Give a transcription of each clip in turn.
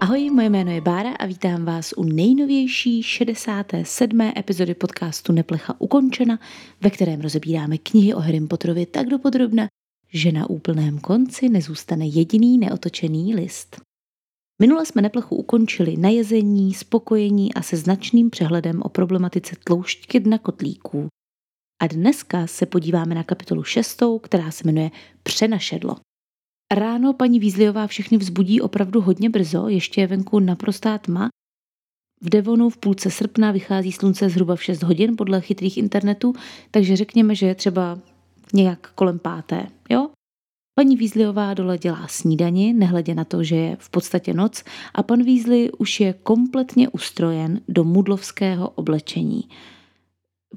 Ahoj, moje jméno je Bára a vítám vás u nejnovější 67. epizody podcastu Neplecha ukončena, ve kterém rozebíráme knihy o Harry Potterovi tak dopodrobna, že na úplném konci nezůstane jediný neotočený list. Minule jsme Neplechu ukončili na jezení, spokojení a se značným přehledem o problematice tloušťky dna kotlíků. A dneska se podíváme na kapitolu 6, která se jmenuje Přenašedlo. Ráno paní Vízliová všechny vzbudí opravdu hodně brzo, ještě je venku naprostá tma. V Devonu v půlce srpna vychází slunce zhruba v 6 hodin podle chytrých internetů, takže řekněme, že je třeba nějak kolem páté, jo? Paní Vízliová dole dělá snídani, nehledě na to, že je v podstatě noc a pan Vízli už je kompletně ustrojen do mudlovského oblečení.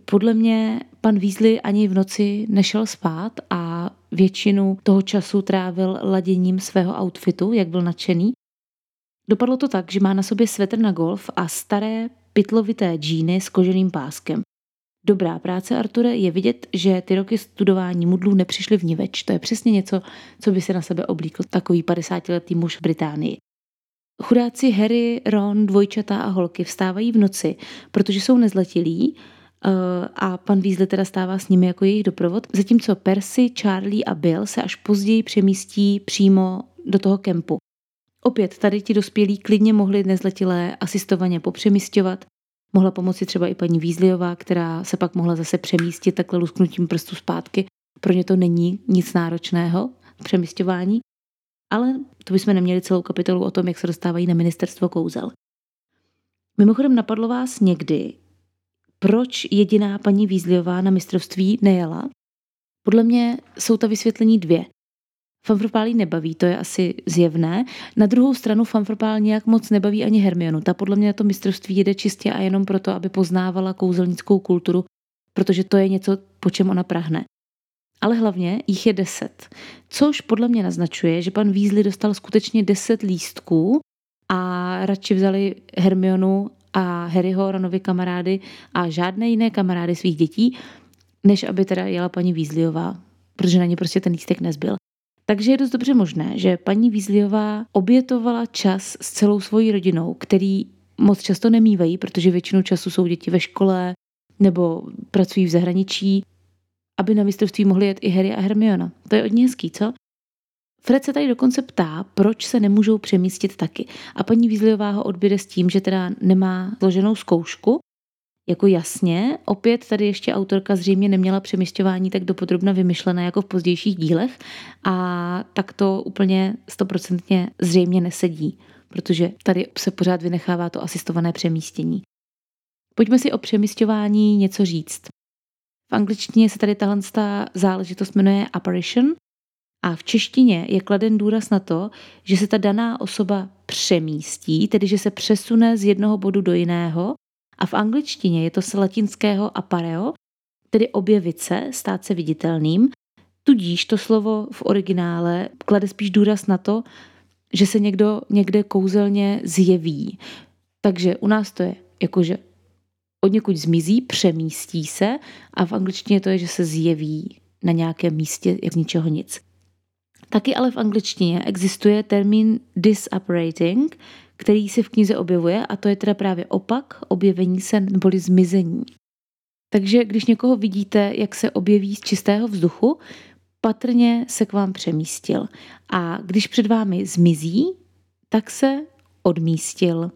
Podle mě pan Vízli ani v noci nešel spát a většinu toho času trávil laděním svého outfitu, jak byl nadšený. Dopadlo to tak, že má na sobě svetr na golf a staré pytlovité džíny s koženým páskem. Dobrá práce, Arture, je vidět, že ty roky studování mudlů nepřišly v niveč. To je přesně něco, co by si na sebe oblíkl takový 50-letý muž v Británii. Chudáci Harry, Ron, dvojčata a holky vstávají v noci, protože jsou nezletilí a pan Weasley teda stává s nimi jako jejich doprovod, zatímco Percy, Charlie a Bill se až později přemístí přímo do toho kempu. Opět tady ti dospělí klidně mohli nezletilé asistovaně popřemístěvat. Mohla pomoci třeba i paní Weasleyová, která se pak mohla zase přemístit takhle lusknutím prstu zpátky. Pro ně to není nic náročného, přemístěvání. Ale to bychom neměli celou kapitolu o tom, jak se dostávají na ministerstvo kouzel. Mimochodem napadlo vás někdy, proč jediná paní Vízliová na mistrovství nejela? Podle mě jsou ta vysvětlení dvě. Fanfropálí nebaví, to je asi zjevné. Na druhou stranu Fanfropál nějak moc nebaví ani Hermionu. Ta podle mě na to mistrovství jede čistě a jenom proto, aby poznávala kouzelnickou kulturu, protože to je něco, po čem ona prahne. Ale hlavně jich je deset, což podle mě naznačuje, že pan Weasley dostal skutečně deset lístků a radši vzali Hermionu a Harryho, Ronovi kamarády a žádné jiné kamarády svých dětí, než aby teda jela paní Weasleyová, protože na ně prostě ten lístek nezbyl. Takže je dost dobře možné, že paní Weasleyová obětovala čas s celou svojí rodinou, který moc často nemývají, protože většinu času jsou děti ve škole nebo pracují v zahraničí, aby na mistrovství mohli jet i Harry a Hermiona. To je hodně hezký, co? Fred se tady dokonce ptá, proč se nemůžou přemístit taky. A paní Vízliová ho odběde s tím, že teda nemá složenou zkoušku. Jako jasně, opět tady ještě autorka zřejmě neměla přemysťování tak dopodrobna vymyšlené jako v pozdějších dílech a tak to úplně stoprocentně zřejmě nesedí, protože tady se pořád vynechává to asistované přemístění. Pojďme si o přemysťování něco říct. V angličtině se tady tahle záležitost jmenuje apparition a v češtině je kladen důraz na to, že se ta daná osoba přemístí, tedy že se přesune z jednoho bodu do jiného. A v angličtině je to z latinského apareo, tedy objevit se, stát se viditelným. Tudíž to slovo v originále klade spíš důraz na to, že se někdo někde kouzelně zjeví. Takže u nás to je jakože od někud zmizí, přemístí se a v angličtině to je, že se zjeví na nějakém místě jak z ničeho nic. Taky ale v angličtině existuje termín disapparating, který se v knize objevuje a to je teda právě opak objevení se neboli zmizení. Takže když někoho vidíte, jak se objeví z čistého vzduchu, patrně se k vám přemístil. A když před vámi zmizí, tak se odmístil.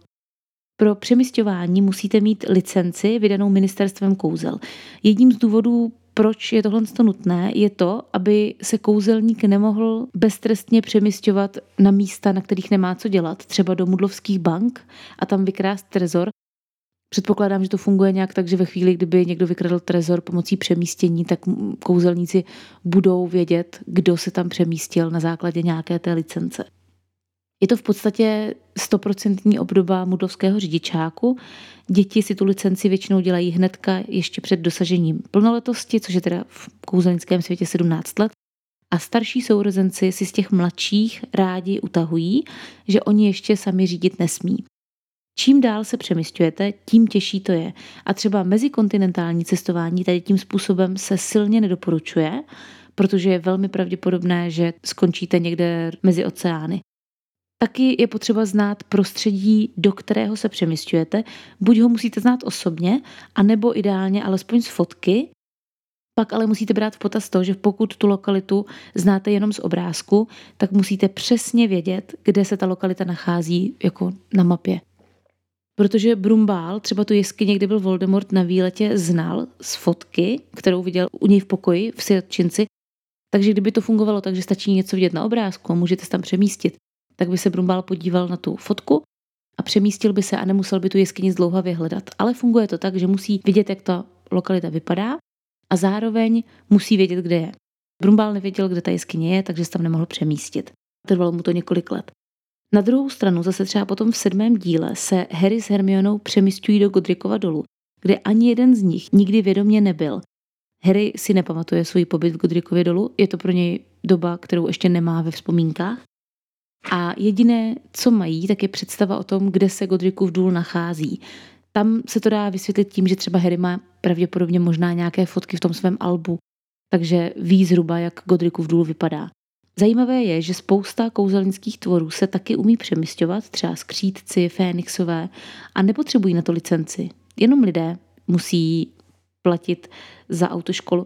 Pro přemysťování musíte mít licenci vydanou ministerstvem kouzel. Jedním z důvodů, proč je tohle nutné, je to, aby se kouzelník nemohl beztrestně přemysťovat na místa, na kterých nemá co dělat, třeba do mudlovských bank a tam vykrást trezor. Předpokládám, že to funguje nějak tak, že ve chvíli, kdyby někdo vykradl trezor pomocí přemístění, tak kouzelníci budou vědět, kdo se tam přemístil na základě nějaké té licence. Je to v podstatě stoprocentní obdoba mudlovského řidičáku. Děti si tu licenci většinou dělají hnedka ještě před dosažením plnoletosti, což je teda v kouzelnickém světě 17 let. A starší sourozenci si z těch mladších rádi utahují, že oni ještě sami řídit nesmí. Čím dál se přemysťujete, tím těžší to je. A třeba mezikontinentální cestování tady tím způsobem se silně nedoporučuje, protože je velmi pravděpodobné, že skončíte někde mezi oceány. Taky je potřeba znát prostředí, do kterého se přemysťujete. Buď ho musíte znát osobně, anebo ideálně alespoň z fotky. Pak ale musíte brát v potaz to, že pokud tu lokalitu znáte jenom z obrázku, tak musíte přesně vědět, kde se ta lokalita nachází jako na mapě. Protože Brumbál třeba tu jeskyně, kde byl Voldemort na výletě, znal z fotky, kterou viděl u něj v pokoji v sirotčinci. Takže kdyby to fungovalo tak, že stačí něco vidět na obrázku a můžete se tam přemístit, tak by se Brumbál podíval na tu fotku a přemístil by se a nemusel by tu jeskyni zdlouhavě hledat. Ale funguje to tak, že musí vidět, jak ta lokalita vypadá a zároveň musí vědět, kde je. Brumbál nevěděl, kde ta jeskyně je, takže se tam nemohl přemístit. Trvalo mu to několik let. Na druhou stranu zase třeba potom v sedmém díle se Harry s Hermionou přemysťují do Godrikova dolu, kde ani jeden z nich nikdy vědomě nebyl. Harry si nepamatuje svůj pobyt v Godrikově dolu, je to pro něj doba, kterou ještě nemá ve vzpomínkách. A jediné, co mají, tak je představa o tom, kde se Godrikův důl nachází. Tam se to dá vysvětlit tím, že třeba Harry má pravděpodobně možná nějaké fotky v tom svém albu, takže ví zhruba, jak Godrikův důl vypadá. Zajímavé je, že spousta kouzelnických tvorů se taky umí přemysťovat, třeba skřítci, fénixové, a nepotřebují na to licenci. Jenom lidé musí platit za autoškolu.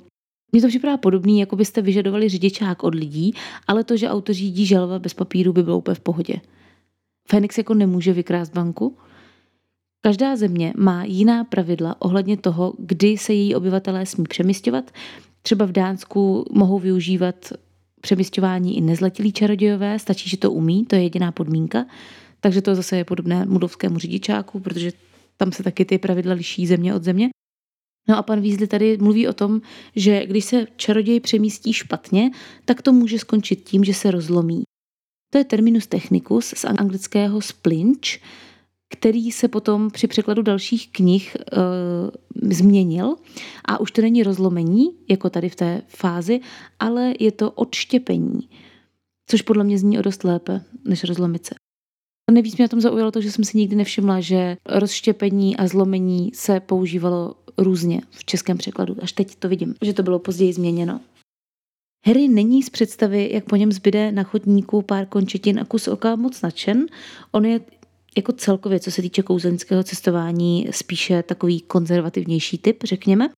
Mně to připadá podobný, jako byste vyžadovali řidičák od lidí, ale to, že auto řídí želva bez papíru, by bylo úplně v pohodě. Fénix jako nemůže vykrást banku. Každá země má jiná pravidla ohledně toho, kdy se její obyvatelé smí přemysťovat. Třeba v Dánsku mohou využívat přemysťování i nezletilí čarodějové, stačí, že to umí, to je jediná podmínka. Takže to zase je podobné mudovskému řidičáku, protože tam se taky ty pravidla liší země od země. No a pan Weasley tady mluví o tom, že když se čaroděj přemístí špatně, tak to může skončit tím, že se rozlomí. To je terminus technicus z anglického splinch, který se potom při překladu dalších knih e, změnil a už to není rozlomení, jako tady v té fázi, ale je to odštěpení, což podle mě zní o dost lépe než rozlomice. Nejvíc mě na tom zaujalo to, že jsem si nikdy nevšimla, že rozštěpení a zlomení se používalo různě v českém překladu. Až teď to vidím, že to bylo později změněno. Harry není z představy, jak po něm zbyde na chodníku pár končetin a kus oka moc nadšen. On je jako celkově, co se týče kouzelnického cestování, spíše takový konzervativnější typ, řekněme.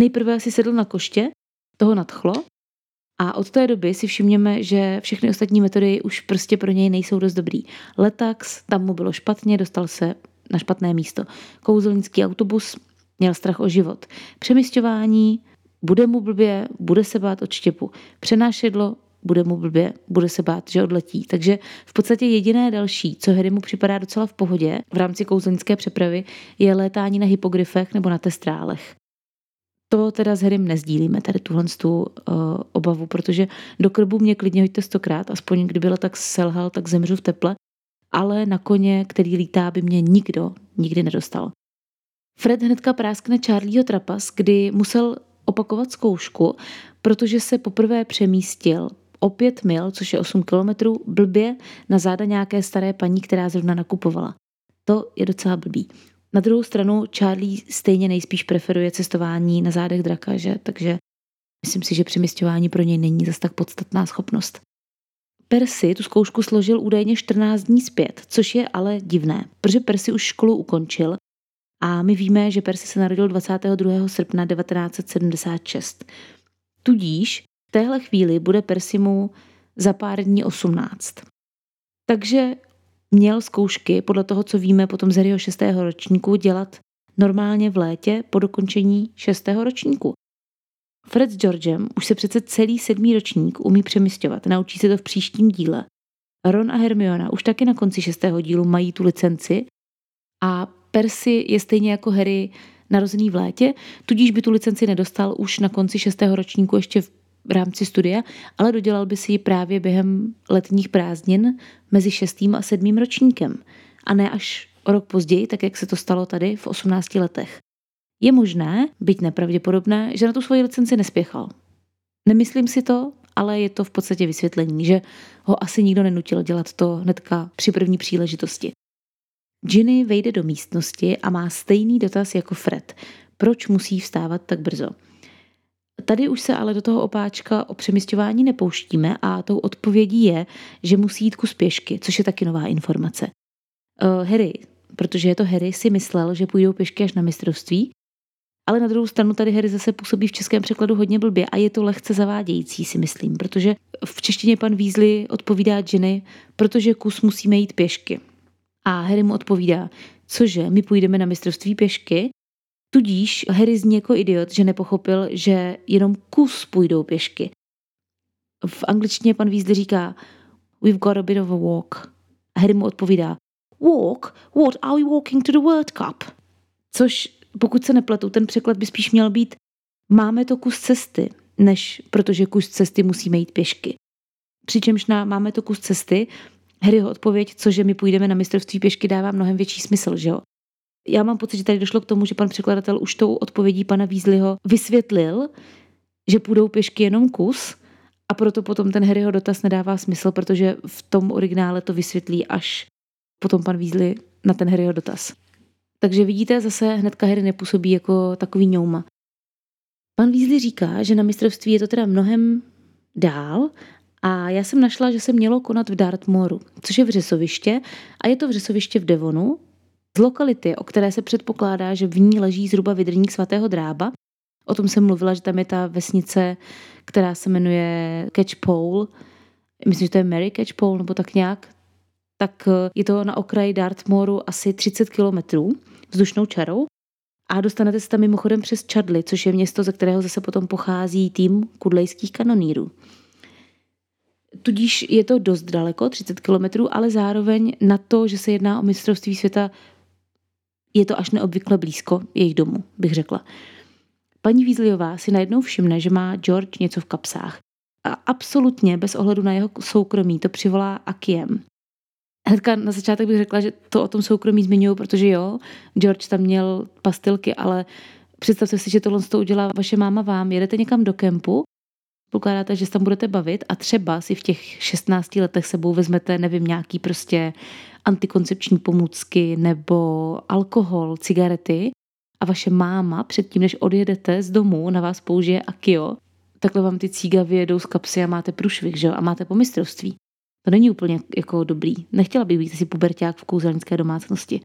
Nejprve si sedl na koště, toho nadchlo a od té doby si všimněme, že všechny ostatní metody už prostě pro něj nejsou dost dobrý. Letax, tam mu bylo špatně, dostal se na špatné místo. Kouzelnický autobus, měl strach o život. Přemysťování, bude mu blbě, bude se bát od štěpu. Přenášedlo, bude mu blbě, bude se bát, že odletí. Takže v podstatě jediné další, co Harry mu připadá docela v pohodě v rámci kouzelnické přepravy, je létání na hypogryfech nebo na testrálech. To teda s Harrym nezdílíme, tady tuhle tu, uh, obavu, protože do krbu mě klidně hoďte stokrát, aspoň kdyby tak selhal, tak zemřu v teple, ale na koně, který lítá, by mě nikdo nikdy nedostal. Fred hnedka práskne Charlieho trapas, kdy musel opakovat zkoušku, protože se poprvé přemístil o pět mil, což je 8 kilometrů, blbě na záda nějaké staré paní, která zrovna nakupovala. To je docela blbý. Na druhou stranu Charlie stejně nejspíš preferuje cestování na zádech draka, že? takže myslím si, že přemysťování pro něj není zas tak podstatná schopnost. Percy tu zkoušku složil údajně 14 dní zpět, což je ale divné, protože Percy už školu ukončil a my víme, že Percy se narodil 22. srpna 1976. Tudíž v téhle chvíli bude Persimu za pár dní 18. Takže měl zkoušky, podle toho, co víme potom z Harryho 6. ročníku, dělat normálně v létě po dokončení 6. ročníku. Fred s Georgem už se přece celý sedmý ročník umí přemysťovat, naučí se to v příštím díle. Ron a Hermiona už taky na konci šestého dílu mají tu licenci a Percy je stejně jako Harry narozený v létě, tudíž by tu licenci nedostal už na konci šestého ročníku ještě v rámci studia, ale dodělal by si ji právě během letních prázdnin mezi šestým a sedmým ročníkem a ne až o rok později, tak jak se to stalo tady v 18 letech. Je možné, byť nepravděpodobné, že na tu svoji licenci nespěchal. Nemyslím si to, ale je to v podstatě vysvětlení, že ho asi nikdo nenutil dělat to hnedka při první příležitosti. Ginny vejde do místnosti a má stejný dotaz jako Fred. Proč musí vstávat tak brzo? Tady už se ale do toho opáčka o přemysťování nepouštíme a tou odpovědí je, že musí jít kus pěšky, což je taky nová informace. Uh, Harry, protože je to Harry, si myslel, že půjdou pěšky až na mistrovství, ale na druhou stranu tady Harry zase působí v českém překladu hodně blbě a je to lehce zavádějící, si myslím, protože v češtině pan Weasley odpovídá Jenny, protože kus musíme jít pěšky. A Harry mu odpovídá, cože, my půjdeme na mistrovství pěšky? Tudíž Harry zní jako idiot, že nepochopil, že jenom kus půjdou pěšky. V angličtině pan Weasley říká We've got a bit of a walk. A Harry mu odpovídá Walk? What are we walking to the World Cup? Což, pokud se nepletu, ten překlad by spíš měl být máme to kus cesty, než protože kus cesty musíme jít pěšky. Přičemž na máme to kus cesty Harryho odpověď, cože my půjdeme na mistrovství pěšky, dává mnohem větší smysl, že jo? Já mám pocit, že tady došlo k tomu, že pan překladatel už tou odpovědí pana Weasleyho vysvětlil, že půjdou pěšky jenom kus a proto potom ten Harryho dotaz nedává smysl, protože v tom originále to vysvětlí až potom pan Weasley na ten Harryho dotaz. Takže vidíte, zase hnedka Harry nepůsobí jako takový ňouma. Pan Weasley říká, že na mistrovství je to teda mnohem dál a já jsem našla, že se mělo konat v Dartmooru, což je vřesoviště a je to vřesoviště v Devonu, z lokality, o které se předpokládá, že v ní leží zhruba vydrník svatého drába. O tom jsem mluvila, že tam je ta vesnice, která se jmenuje Catchpole. Myslím, že to je Mary Catchpole nebo tak nějak. Tak eh, je to na okraji Dartmooru asi 30 kilometrů vzdušnou čarou. A dostanete se tam mimochodem přes Chadley, což je město, ze kterého zase potom pochází tým kudlejských kanonírů. Tudíž je to dost daleko, 30 kilometrů, ale zároveň na to, že se jedná o mistrovství světa, je to až neobvykle blízko jejich domu, bych řekla. Paní Weasleyová si najednou všimne, že má George něco v kapsách. A absolutně bez ohledu na jeho soukromí to přivolá Akiem. Hnedka na začátek bych řekla, že to o tom soukromí zmiňuju, protože jo, George tam měl pastilky, ale představte si, že tohle to udělá vaše máma vám. Jedete někam do kempu pokládáte, že se tam budete bavit a třeba si v těch 16 letech sebou vezmete, nevím, nějaký prostě antikoncepční pomůcky nebo alkohol, cigarety a vaše máma předtím, než odjedete z domu, na vás použije akio, takhle vám ty cíga vyjedou z kapsy a máte průšvih, že jo, a máte po mistrovství. To není úplně jako dobrý. Nechtěla bych být si puberták v kouzelnické domácnosti.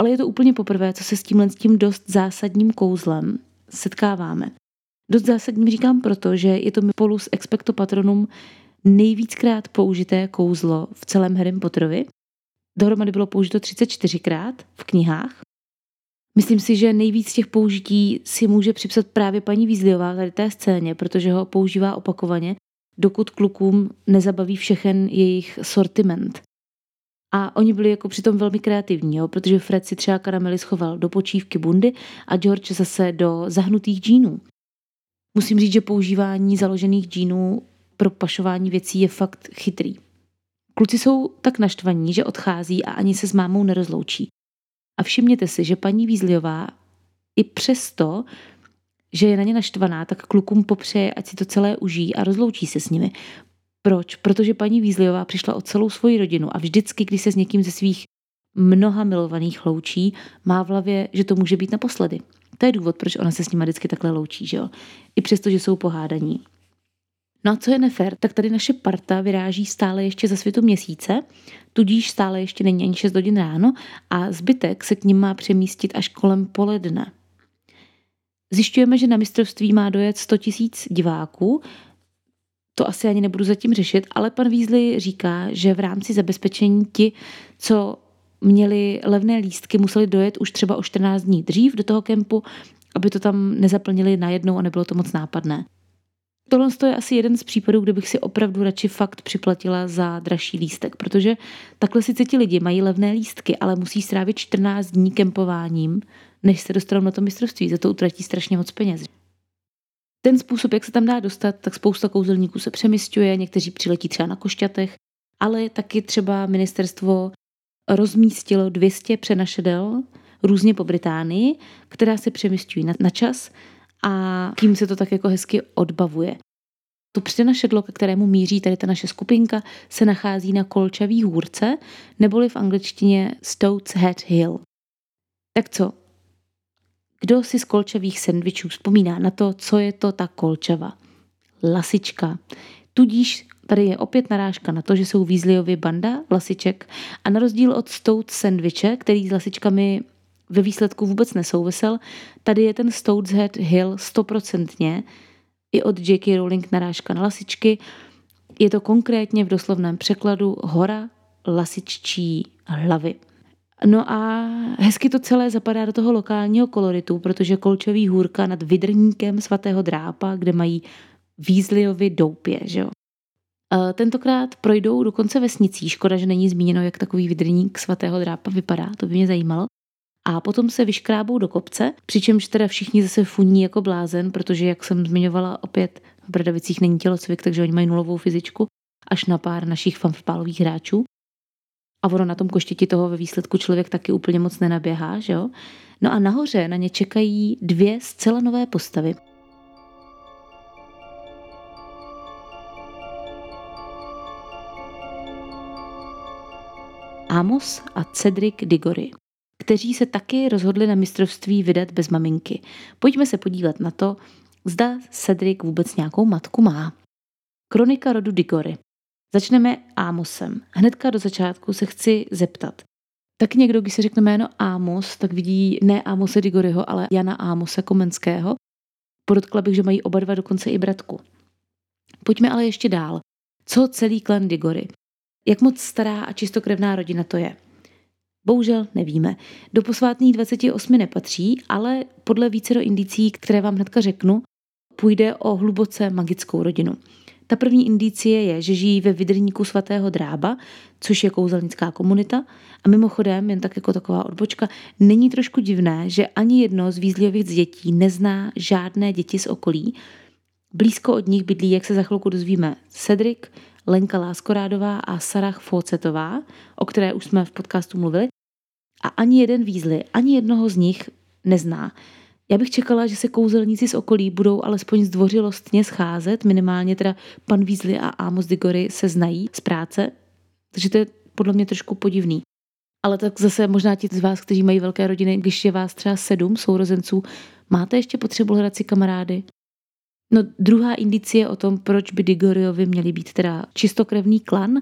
Ale je to úplně poprvé, co se s tímhle s tím dost zásadním kouzlem setkáváme. Dost zásadním říkám proto, že je to polus expecto patronum nejvíckrát použité kouzlo v celém Harry Potterovi. Dohromady bylo použito 34krát v knihách. Myslím si, že nejvíc těch použití si může připsat právě paní Weasleyová tady té scéně, protože ho používá opakovaně, dokud klukům nezabaví všechen jejich sortiment. A oni byli jako přitom velmi kreativní, jo, protože Fred si třeba karamely schoval do počívky bundy a George zase do zahnutých džínů. Musím říct, že používání založených džínů pro pašování věcí je fakt chytrý. Kluci jsou tak naštvaní, že odchází a ani se s mámou nerozloučí. A všimněte si, že paní Vízliová i přesto, že je na ně naštvaná, tak klukům popřeje, ať si to celé užijí a rozloučí se s nimi. Proč? Protože paní Vízliová přišla o celou svoji rodinu a vždycky, když se s někým ze svých mnoha milovaných loučí, má v hlavě, že to může být naposledy. To je důvod, proč ona se s nimi vždycky takhle loučí, že jo? I přesto, že jsou pohádaní. No a co je nefér, tak tady naše parta vyráží stále ještě za světu měsíce, tudíž stále ještě není ani 6 hodin ráno a zbytek se k ním má přemístit až kolem poledne. Zjišťujeme, že na mistrovství má dojet 100 tisíc diváků, to asi ani nebudu zatím řešit, ale pan Weasley říká, že v rámci zabezpečení ti, co měli levné lístky, museli dojet už třeba o 14 dní dřív do toho kempu, aby to tam nezaplnili najednou a nebylo to moc nápadné. Tohle je asi jeden z případů, kde bych si opravdu radši fakt připlatila za dražší lístek, protože takhle sice ti lidi mají levné lístky, ale musí strávit 14 dní kempováním, než se dostanou na to mistrovství. Za to utratí strašně moc peněz. Ten způsob, jak se tam dá dostat, tak spousta kouzelníků se přemysťuje, někteří přiletí třeba na košťatech, ale taky třeba ministerstvo rozmístilo 200 přenašedel různě po Británii, která se přemysťují na, na čas a tím se to tak jako hezky odbavuje. To přenašedlo, ke kterému míří tady ta naše skupinka, se nachází na Kolčavý hůrce, neboli v angličtině Stoats Head Hill. Tak co? Kdo si z kolčavých sendvičů vzpomíná na to, co je to ta kolčava? Lasička. Tudíž tady je opět narážka na to, že jsou Weasleyovy banda lasiček a na rozdíl od Stout sandviče, který s lasičkami ve výsledku vůbec nesouvisel, tady je ten Stout's Head Hill stoprocentně i od J.K. Rowling narážka na lasičky. Je to konkrétně v doslovném překladu hora lasiččí hlavy. No a hezky to celé zapadá do toho lokálního koloritu, protože Kolčový hůrka nad Vidrníkem svatého drápa, kde mají Weasleyovi doupě, že jo. Tentokrát projdou dokonce vesnicí. Škoda, že není zmíněno, jak takový vidrník svatého drápa vypadá, to by mě zajímalo. A potom se vyškrábou do kopce, přičemž teda všichni zase funí jako blázen, protože, jak jsem zmiňovala, opět v Bradavicích není tělocvik, takže oni mají nulovou fyzičku, až na pár našich fanfpálových hráčů. A ono na tom koštěti toho ve výsledku člověk taky úplně moc nenaběhá, že jo? No a nahoře na ně čekají dvě zcela nové postavy. Amos a Cedric Digory, kteří se taky rozhodli na mistrovství vydat bez maminky. Pojďme se podívat na to, zda Cedric vůbec nějakou matku má. Kronika rodu Digory. Začneme Amosem. Hnedka do začátku se chci zeptat. Tak někdo, když se řekne jméno Amos, tak vidí ne Amose Digoryho, ale Jana Amose Komenského. Podotkla bych, že mají oba dva dokonce i bratku. Pojďme ale ještě dál. Co celý klan Digory? Jak moc stará a čistokrevná rodina to je? Bohužel nevíme. Do posvátných 28 nepatří, ale podle více do indicí, které vám hnedka řeknu, půjde o hluboce magickou rodinu. Ta první indicie je, že žijí ve vydrníku svatého drába, což je kouzelnická komunita. A mimochodem, jen tak jako taková odbočka, není trošku divné, že ani jedno z Weasleyových dětí nezná žádné děti z okolí. Blízko od nich bydlí, jak se za chvilku dozvíme, Cedric, Lenka Láskorádová a Sarah Focetová, o které už jsme v podcastu mluvili. A ani jeden Weasley, ani jednoho z nich nezná. Já bych čekala, že se kouzelníci z okolí budou alespoň zdvořilostně scházet, minimálně teda pan Weasley a Amos Digory se znají z práce, takže to je podle mě trošku podivný. Ale tak zase možná ti z vás, kteří mají velké rodiny, když je vás třeba sedm sourozenců, máte ještě potřebu hledat si kamarády? No druhá indicie o tom, proč by Digoriovi měli být teda čistokrevný klan,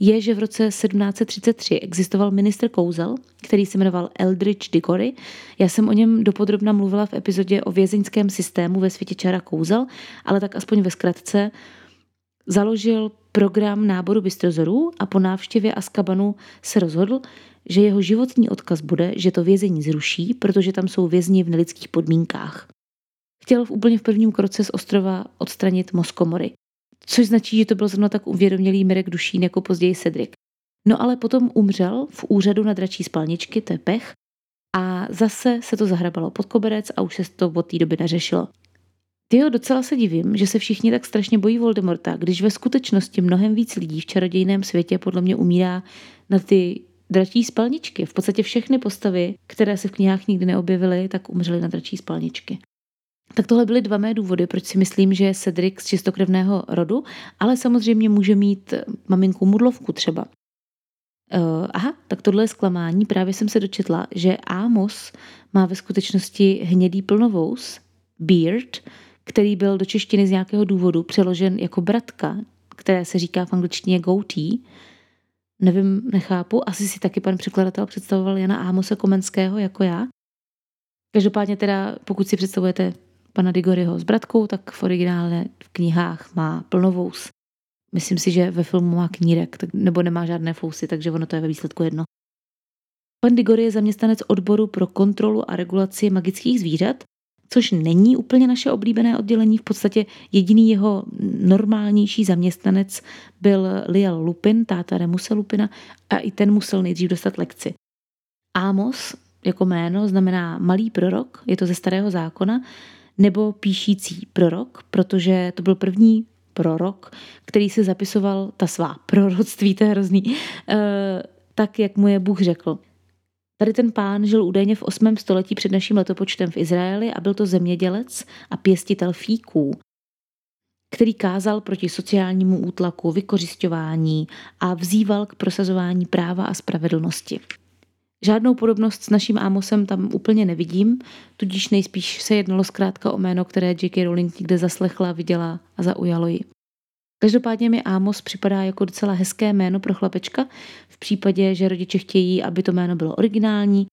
je, že v roce 1733 existoval ministr kouzel, který se jmenoval Eldridge Digory. Já jsem o něm dopodrobna mluvila v epizodě o vězeňském systému ve světě čara kouzel, ale tak aspoň ve zkratce založil program náboru bystrozorů a po návštěvě Askabanu se rozhodl, že jeho životní odkaz bude, že to vězení zruší, protože tam jsou vězni v nelidských podmínkách. Chtěl v úplně v prvním kroce z ostrova odstranit moskomory. Což značí, že to byl zrovna tak uvědomělý Mirek Dušín jako později Cedric. No ale potom umřel v úřadu na dračí spalničky, to je pech, a zase se to zahrabalo pod koberec a už se to od té doby neřešilo. Tyjo, docela se divím, že se všichni tak strašně bojí Voldemorta, když ve skutečnosti mnohem víc lidí v čarodějném světě podle mě umírá na ty dračí spalničky. V podstatě všechny postavy, které se v knihách nikdy neobjevily, tak umřely na dračí spalničky. Tak tohle byly dva mé důvody, proč si myslím, že je Cedric z čistokrevného rodu, ale samozřejmě může mít maminku mudlovku třeba. Uh, aha, tak tohle je zklamání. Právě jsem se dočetla, že Amos má ve skutečnosti hnědý plnovous, beard, který byl do češtiny z nějakého důvodu přeložen jako bratka, které se říká v angličtině goatee. Nevím, nechápu. Asi si taky pan překladatel představoval Jana Amose Komenského jako já. Každopádně teda, pokud si představujete pana Digoryho s bratkou, tak v originále v knihách má plnovous. Myslím si, že ve filmu má knírek, nebo nemá žádné fousy, takže ono to je ve výsledku jedno. Pan Digory je zaměstnanec odboru pro kontrolu a regulaci magických zvířat, což není úplně naše oblíbené oddělení. V podstatě jediný jeho normálnější zaměstnanec byl Liel Lupin, táta Remuse Lupina, a i ten musel nejdřív dostat lekci. Amos jako jméno znamená malý prorok, je to ze starého zákona, nebo píšící prorok, protože to byl první prorok, který si zapisoval ta svá proroctví, to je hrozný, eh, tak, jak mu je Bůh řekl. Tady ten pán žil údajně v 8. století před naším letopočtem v Izraeli a byl to zemědělec a pěstitel fíků, který kázal proti sociálnímu útlaku, vykořišťování a vzýval k prosazování práva a spravedlnosti. Žádnou podobnost s naším Amosem tam úplně nevidím, tudíž nejspíš se jednalo zkrátka o jméno, které J.K. Rowling někde zaslechla, viděla a zaujalo ji. Každopádně mi Amos připadá jako docela hezké jméno pro chlapečka, v případě, že rodiče chtějí, aby to jméno bylo originální.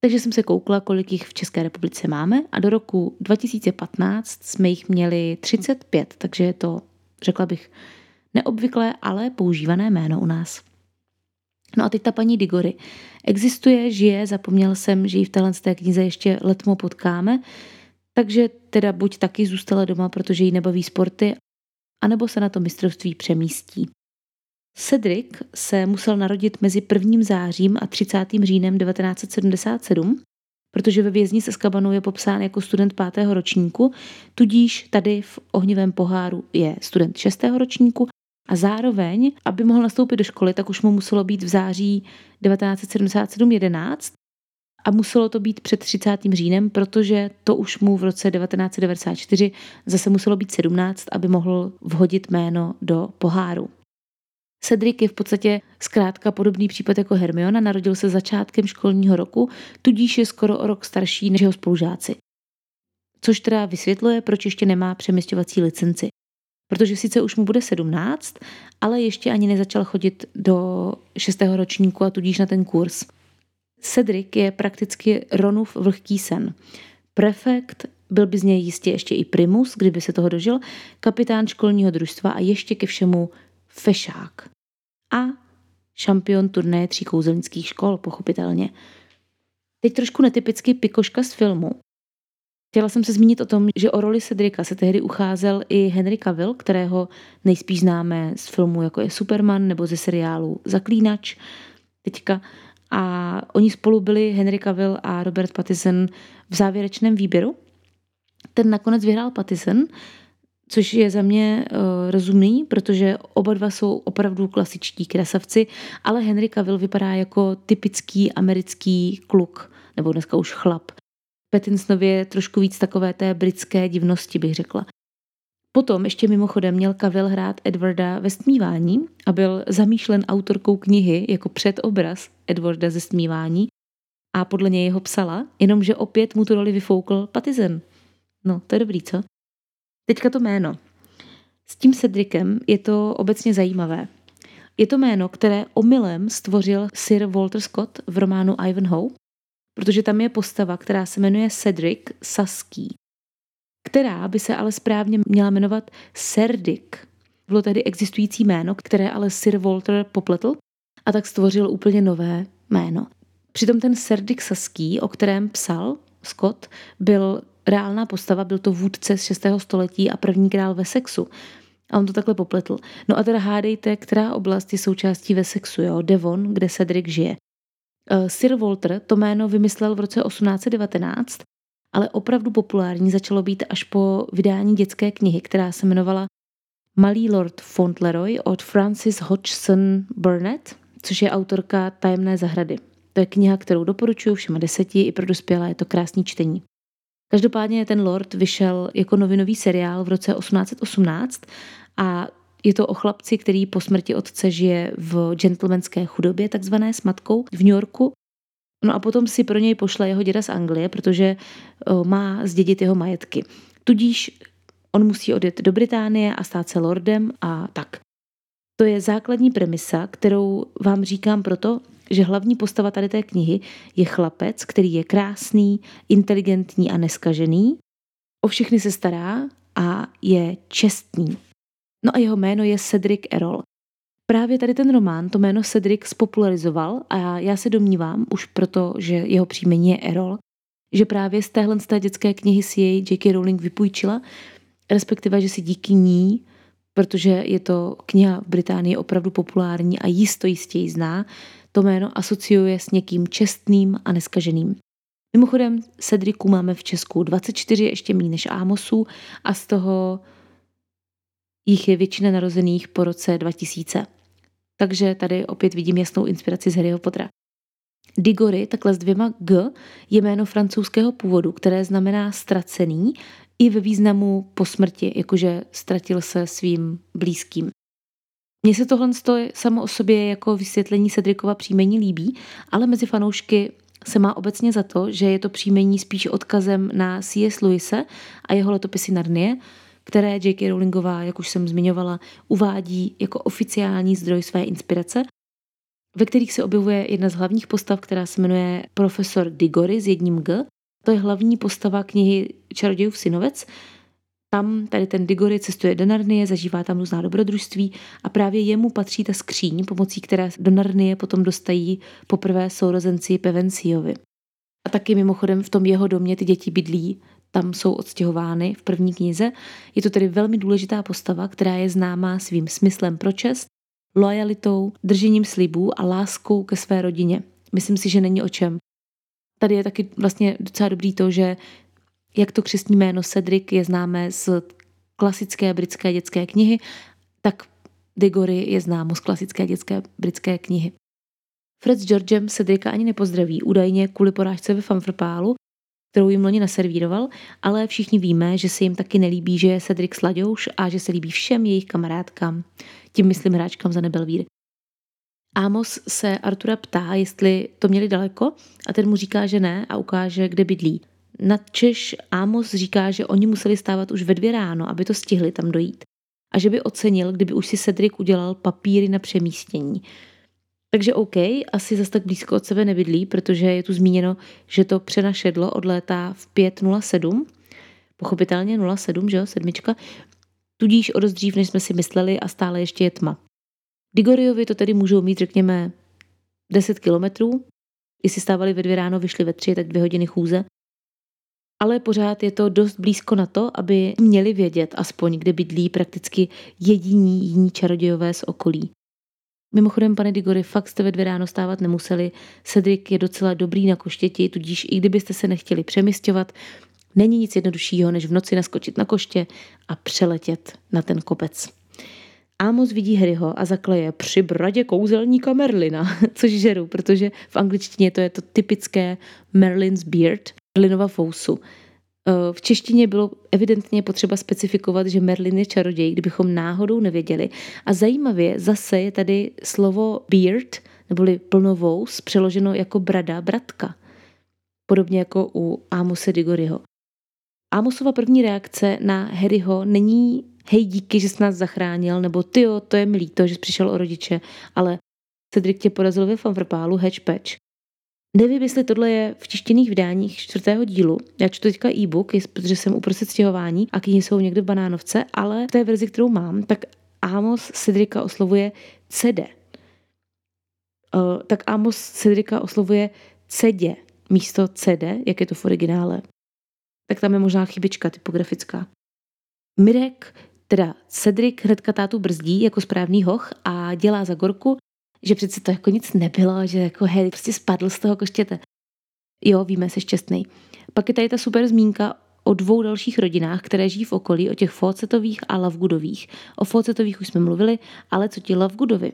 Takže jsem se koukla, kolik jich v České republice máme a do roku 2015 jsme jich měli 35, takže je to, řekla bych, neobvyklé, ale používané jméno u nás. No a teď ta paní Digory. Existuje, žije, zapomněl jsem, že ji v téhle té knize ještě letmo potkáme, takže teda buď taky zůstala doma, protože jí nebaví sporty, anebo se na to mistrovství přemístí. Cedric se musel narodit mezi 1. zářím a 30. říjnem 1977, protože ve vězni se Skabanu je popsán jako student pátého ročníku, tudíž tady v ohnivém poháru je student šestého ročníku a zároveň, aby mohl nastoupit do školy, tak už mu muselo být v září 1977 11 a muselo to být před 30. říjnem, protože to už mu v roce 1994 zase muselo být 17, aby mohl vhodit jméno do poháru. Cedric je v podstatě zkrátka podobný případ jako Hermiona, narodil se začátkem školního roku, tudíž je skoro o rok starší než jeho spolužáci. Což teda vysvětluje, proč ještě nemá přemysťovací licenci. Protože sice už mu bude 17, ale ještě ani nezačal chodit do šestého ročníku a tudíž na ten kurz. Cedric je prakticky Ronův vlhký sen. Prefekt, byl by z něj jistě ještě i primus, kdyby se toho dožil, kapitán školního družstva a ještě ke všemu fešák. A šampion turné tří kouzelnických škol, pochopitelně. Teď trošku netypicky pikoška z filmu. Chtěla jsem se zmínit o tom, že o roli Cedrika se tehdy ucházel i Henry Cavill, kterého nejspíš známe z filmu jako je Superman nebo ze seriálu Zaklínač. Teďka a oni spolu byli Henry Cavill a Robert Pattinson v závěrečném výběru. Ten nakonec vyhrál Pattinson, což je za mě uh, rozumný, protože oba dva jsou opravdu klasičtí krasavci, ale Henry Cavill vypadá jako typický americký kluk, nebo dneska už chlap. Pattinsonově trošku víc takové té britské divnosti, bych řekla. Potom ještě mimochodem měl Kavel hrát Edwarda ve stmívání a byl zamýšlen autorkou knihy jako předobraz Edwarda ze stmívání a podle něj ho psala, jenomže opět mu tu roli vyfoukl Patizen. No, to je dobrý, co? Teďka to jméno. S tím Cedricem je to obecně zajímavé. Je to jméno, které omylem stvořil Sir Walter Scott v románu Ivanhoe, protože tam je postava, která se jmenuje Cedric Saský která by se ale správně měla jmenovat Serdik. Bylo tady existující jméno, které ale Sir Walter popletl a tak stvořil úplně nové jméno. Přitom ten Serdik Saský, o kterém psal Scott, byl reálná postava, byl to vůdce z 6. století a první král Wessexu. A on to takhle popletl. No a teda hádejte, která oblast je součástí Wessexu, jo? Devon, kde Cedric žije. Eh, Sir Walter to jméno vymyslel v roce 1819 ale opravdu populární začalo být až po vydání dětské knihy, která se jmenovala Malý lord Fauntleroy od Francis Hodgson Burnett, což je autorka Tajemné zahrady. To je kniha, kterou doporučuji všem deseti, i pro dospělé je to krásný čtení. Každopádně ten lord vyšel jako novinový seriál v roce 1818 a je to o chlapci, který po smrti otce žije v gentlemanské chudobě, takzvané s matkou v New Yorku No a potom si pro něj pošle jeho děda z Anglie, protože má zdědit jeho majetky. Tudíž on musí odjet do Británie a stát se lordem a tak. To je základní premisa, kterou vám říkám proto, že hlavní postava tady té knihy je chlapec, který je krásný, inteligentní a neskažený, o všechny se stará a je čestný. No a jeho jméno je Cedric Errol. Právě tady ten román to jméno Cedric spopularizoval a já se domnívám, už proto, že jeho příjmení je Errol, že právě z téhle z té dětské knihy si jej J.K. Rowling vypůjčila, respektive, že si díky ní, protože je to kniha v Británii opravdu populární a jisto jistě ji zná, to jméno asociuje s někým čestným a neskaženým. Mimochodem, Cedricu máme v Česku 24, ještě méně než Amosů a z toho jich je většina narozených po roce 2000. Takže tady opět vidím jasnou inspiraci z Harryho Pottera. Digory, takhle s dvěma G, je jméno francouzského původu, které znamená ztracený i ve významu po smrti, jakože ztratil se svým blízkým. Mně se tohle samo o sobě jako vysvětlení Cedricova příjmení líbí, ale mezi fanoušky se má obecně za to, že je to příjmení spíš odkazem na C.S. Lewise a jeho letopisy Narnie, které J.K. Rowlingová, jak už jsem zmiňovala, uvádí jako oficiální zdroj své inspirace, ve kterých se objevuje jedna z hlavních postav, která se jmenuje profesor Digory s jedním G. To je hlavní postava knihy Čarodějův synovec. Tam tady ten Digory cestuje do Narnie, zažívá tam různá dobrodružství a právě jemu patří ta skříň, pomocí které do Narnie potom dostají poprvé sourozenci Pevenciovi. A taky mimochodem v tom jeho domě ty děti bydlí, tam jsou odstěhovány v první knize. Je to tedy velmi důležitá postava, která je známá svým smyslem pro čest, lojalitou, držením slibů a láskou ke své rodině. Myslím si, že není o čem. Tady je taky vlastně docela dobrý to, že jak to křesní jméno Cedric je známé z klasické britské dětské knihy, tak Digory je známo z klasické dětské britské knihy. Fred s Georgem Cedrica ani nepozdraví, údajně kvůli porážce ve Fanfrpálu, kterou jim loni naservíroval, ale všichni víme, že se jim taky nelíbí, že je Cedric sladouš a že se líbí všem jejich kamarádkám. Tím myslím hráčkám za Nebelvír. Amos se Artura ptá, jestli to měli daleko a ten mu říká, že ne a ukáže, kde bydlí. Nadčeš Amos říká, že oni museli stávat už ve dvě ráno, aby to stihli tam dojít. A že by ocenil, kdyby už si Cedric udělal papíry na přemístění. Takže OK, asi zase tak blízko od sebe nebydlí, protože je tu zmíněno, že to přenašedlo odlétá v 5.07, pochopitelně 07, že jo, sedmička, tudíž o dost dřív, než jsme si mysleli a stále ještě je tma. Digoriovi to tedy můžou mít, řekněme, 10 kilometrů, jestli stávali ve dvě ráno, vyšli ve tři, tak dvě hodiny chůze. Ale pořád je to dost blízko na to, aby měli vědět aspoň, kde bydlí prakticky jediní jiní čarodějové z okolí. Mimochodem, pane Digory, fakt jste ve dvě ráno stávat nemuseli. Cedric je docela dobrý na koštěti, tudíž i kdybyste se nechtěli přemysťovat, není nic jednoduššího, než v noci naskočit na koště a přeletět na ten kopec. Amos vidí Harryho a zakleje při bradě kouzelníka Merlina, což žeru, protože v angličtině to je to typické Merlin's beard, Merlinova fousu. Eh, v češtině bylo evidentně potřeba specifikovat, že Merlin je čaroděj, kdybychom náhodou nevěděli. A zajímavě zase je tady slovo beard, neboli plnovous, přeloženo jako brada, bratka. Podobně jako u Amose Digoryho. Amosova první reakce na Harryho není hej díky, že jsi nás zachránil, nebo ty jo, to je mi líto, že jsi přišel o rodiče, ale Cedric tě porazil ve fanfrpálu Patch. Nevím, jestli tohle je v tištěných vydáních čtvrtého dílu. Já čtu teďka e-book, protože jsem uprostřed stěhování a knihy jsou někde v Banánovce, ale v té verzi, kterou mám, tak Amos Cedrika oslovuje Cede. Uh, tak Amos Cedrika oslovuje Cedě místo Cede, jak je to v originále. Tak tam je možná chybička typografická. Mirek, teda Cedric hnedka tátu brzdí jako správný hoch a dělá za gorku že přece to jako nic nebylo, že jako hej, prostě spadl z toho koštěte. Jo, víme, jsi šťastný. Pak je tady ta super zmínka o dvou dalších rodinách, které žijí v okolí, o těch Fawcettových a Lovegoodových. O Fawcettových už jsme mluvili, ale co ti Lovegoodovi?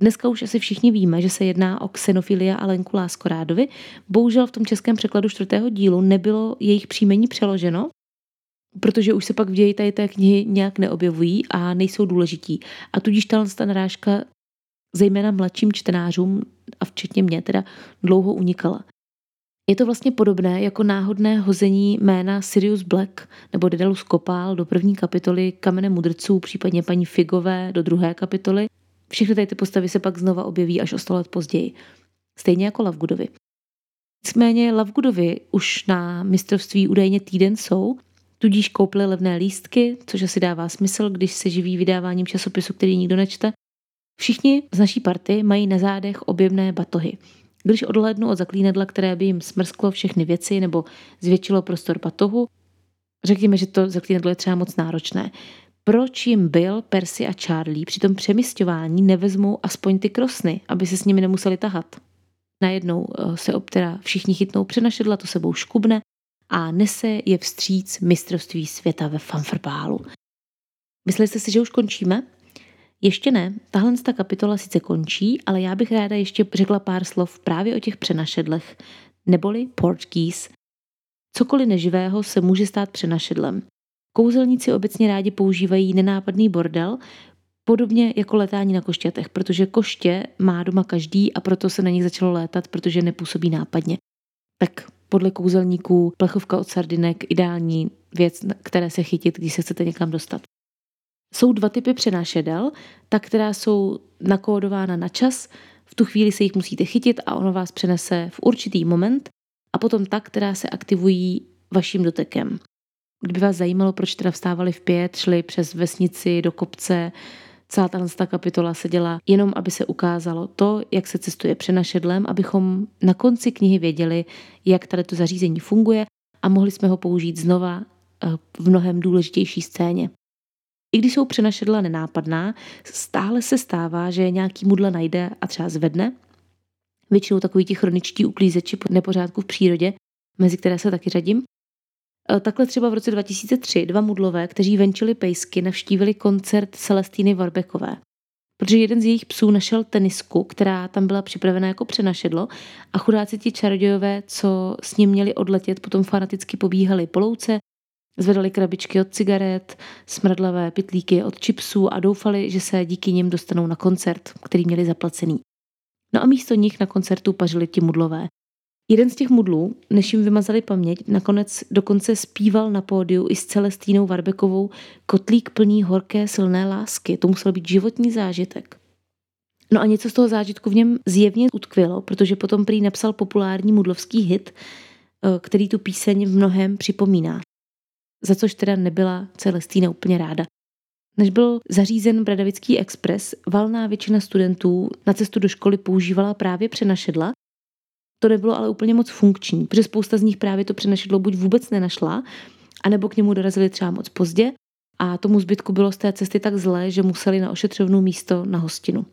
Dneska už asi všichni víme, že se jedná o Xenofilia a Lenku Láskorádovi. Bohužel v tom českém překladu čtvrtého dílu nebylo jejich příjmení přeloženo, protože už se pak v ději tady té knihy nějak neobjevují a nejsou důležití. A tudíž ta narážka zejména mladším čtenářům a včetně mě teda dlouho unikala. Je to vlastně podobné jako náhodné hození jména Sirius Black nebo Dedalus Kopál do první kapitoly Kamene mudrců, případně paní Figové do druhé kapitoly. Všechny tady ty postavy se pak znova objeví až o 100 let později. Stejně jako Lavgudovi. Nicméně Lavgudovi už na mistrovství údajně týden jsou, tudíž koupili levné lístky, což asi dává smysl, když se živí vydáváním časopisu, který nikdo nečte, Všichni z naší party mají na zádech objemné batohy. Když odhlednu od zaklínadla, které by jim smrsklo všechny věci nebo zvětšilo prostor batohu, řekněme, že to zaklínadlo je třeba moc náročné. Proč jim Bill, Percy a Charlie při tom přemysťování nevezmou aspoň ty krosny, aby se s nimi nemuseli tahat? Najednou eh, se obtera všichni chytnou přenašedla, to sebou škubne a nese je vstříc mistrovství světa ve fanfrbálu. Mysleli jste si, že už končíme? Ještě ne, tahle ta kapitola sice končí, ale já bych ráda ještě řekla pár slov právě o těch přenašedlech, neboli portkeys. Cokoliv neživého se může stát přenašedlem. Kouzelníci obecně rádi používají nenápadný bordel, Podobně jako letání na koštětech, protože koště má doma každý a proto se na nich začalo létat, protože nepůsobí nápadně. Tak podle kouzelníků plechovka od sardinek ideální věc, které se chytit, když se chcete někam dostat. Jsou dva typy přenášedel, ta, která jsou nakódována na čas, v tu chvíli se jich musíte chytit a ono vás přenese v určitý moment a potom ta, která se aktivují vaším dotekem. Kdyby vás zajímalo, proč teda vstávali v pět, šli přes vesnici do kopce, celá ta kapitola se dělá jenom, aby se ukázalo to, jak se cestuje přenašedlem, abychom na konci knihy věděli, jak tady to zařízení funguje a mohli jsme ho použít znova eh, v mnohem důležitější scéně. I když jsou přenašedla nenápadná, stále se stává, že nějaký mudla najde a třeba zvedne. Většinou takový ti chroničtí uklízeči nepořádku v přírodě, mezi které se taky řadím. E, takhle třeba v roce 2003 dva mudlové, kteří venčili pejsky, navštívili koncert Celestýny Varbekové. Protože jeden z jejich psů našel tenisku, která tam byla připravena jako přenašedlo a chudáci ti čarodějové, co s ním měli odletět, potom fanaticky pobíhali po louce, Zvedali krabičky od cigaret, smradlavé pitlíky od čipsů a doufali, že se díky nim dostanou na koncert, který měli zaplacený. No a místo nich na koncertu pařili ti mudlové. Jeden z těch mudlů, než jim vymazali paměť, nakonec dokonce zpíval na pódiu i s Celestínou Varbekovou kotlík plný horké silné lásky. To musel být životní zážitek. No a něco z toho zážitku v něm zjevně utkvělo, protože potom prý napsal populární mudlovský hit, eh, který tu píseň v mnohem připomíná za což teda nebyla Celestína úplně ráda. Než byl zařízen Bradavický expres, valná většina studentů na cestu do školy používala právě přenašedla. To nebylo ale úplně moc funkční, protože spousta z nich právě to přenašedlo buď vůbec nenašla, anebo k němu dorazili třeba moc pozdě a tomu zbytku bylo z té cesty tak zlé, že museli na ošetřovnou místo na hostinu.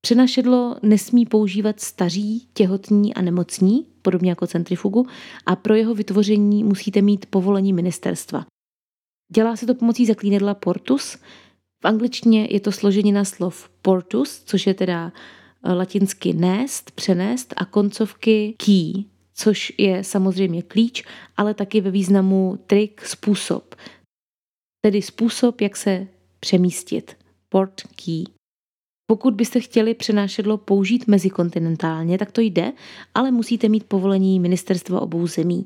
Přenašedlo nesmí používat staří, těhotní a nemocní, podobně jako centrifugu, a pro jeho vytvoření musíte mít povolení ministerstva. Dělá se to pomocí zaklínedla portus. V angličtině je to složenina slov portus, což je teda eh, latinsky nést, přenést a koncovky key, což je samozřejmě klíč, ale taky ve významu trik, způsob. Tedy způsob, jak se přemístit. Port key. Pokud byste chtěli přenášedlo použít mezikontinentálně, tak to jde, ale musíte mít povolení ministerstva obou zemí.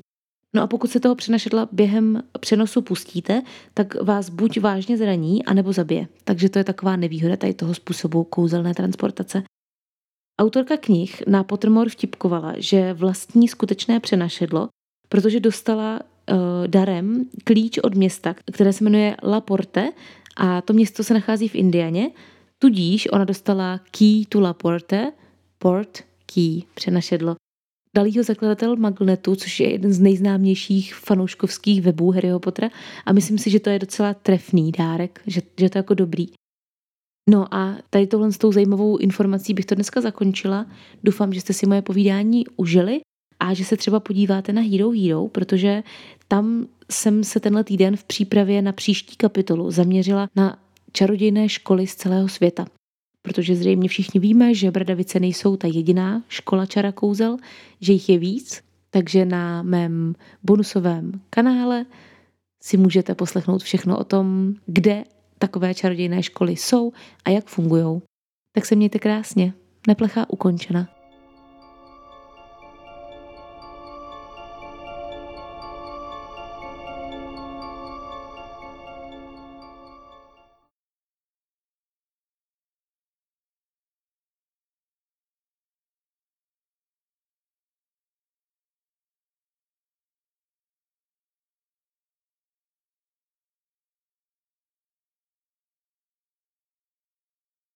No a pokud se toho přenašedla během přenosu pustíte, tak vás buď vážně zraní, anebo zabije. Takže to je taková nevýhoda tady toho způsobu kouzelné transportace. Autorka knih na Pottermore vtipkovala, že vlastní skutečné přenašedlo, protože dostala uh, darem klíč od města, které se jmenuje La Porte a to město se nachází v Indianě Tudíž ona dostala Key to La Porte, Port Key, přenašedlo. Dal ho zakladatel Magnetu, což je jeden z nejznámějších fanouškovských webů Harryho Pottera a myslím si, že to je docela trefný dárek, že, že to je jako dobrý. No a tady tohle s tou zajímavou informací bych to dneska zakončila. Doufám, že jste si moje povídání užili a že se třeba podíváte na Hero Hero, protože tam jsem se tenhle týden v přípravě na příští kapitolu zaměřila na čarodějné školy z celého světa. Protože zřejmě všichni víme, že Bradavice nejsou ta jediná škola čara kouzel, že jich je víc, takže na mém bonusovém kanále si můžete poslechnout všechno o tom, kde takové čarodějné školy jsou a jak fungují. Tak se mějte krásně. Neplecha ukončena.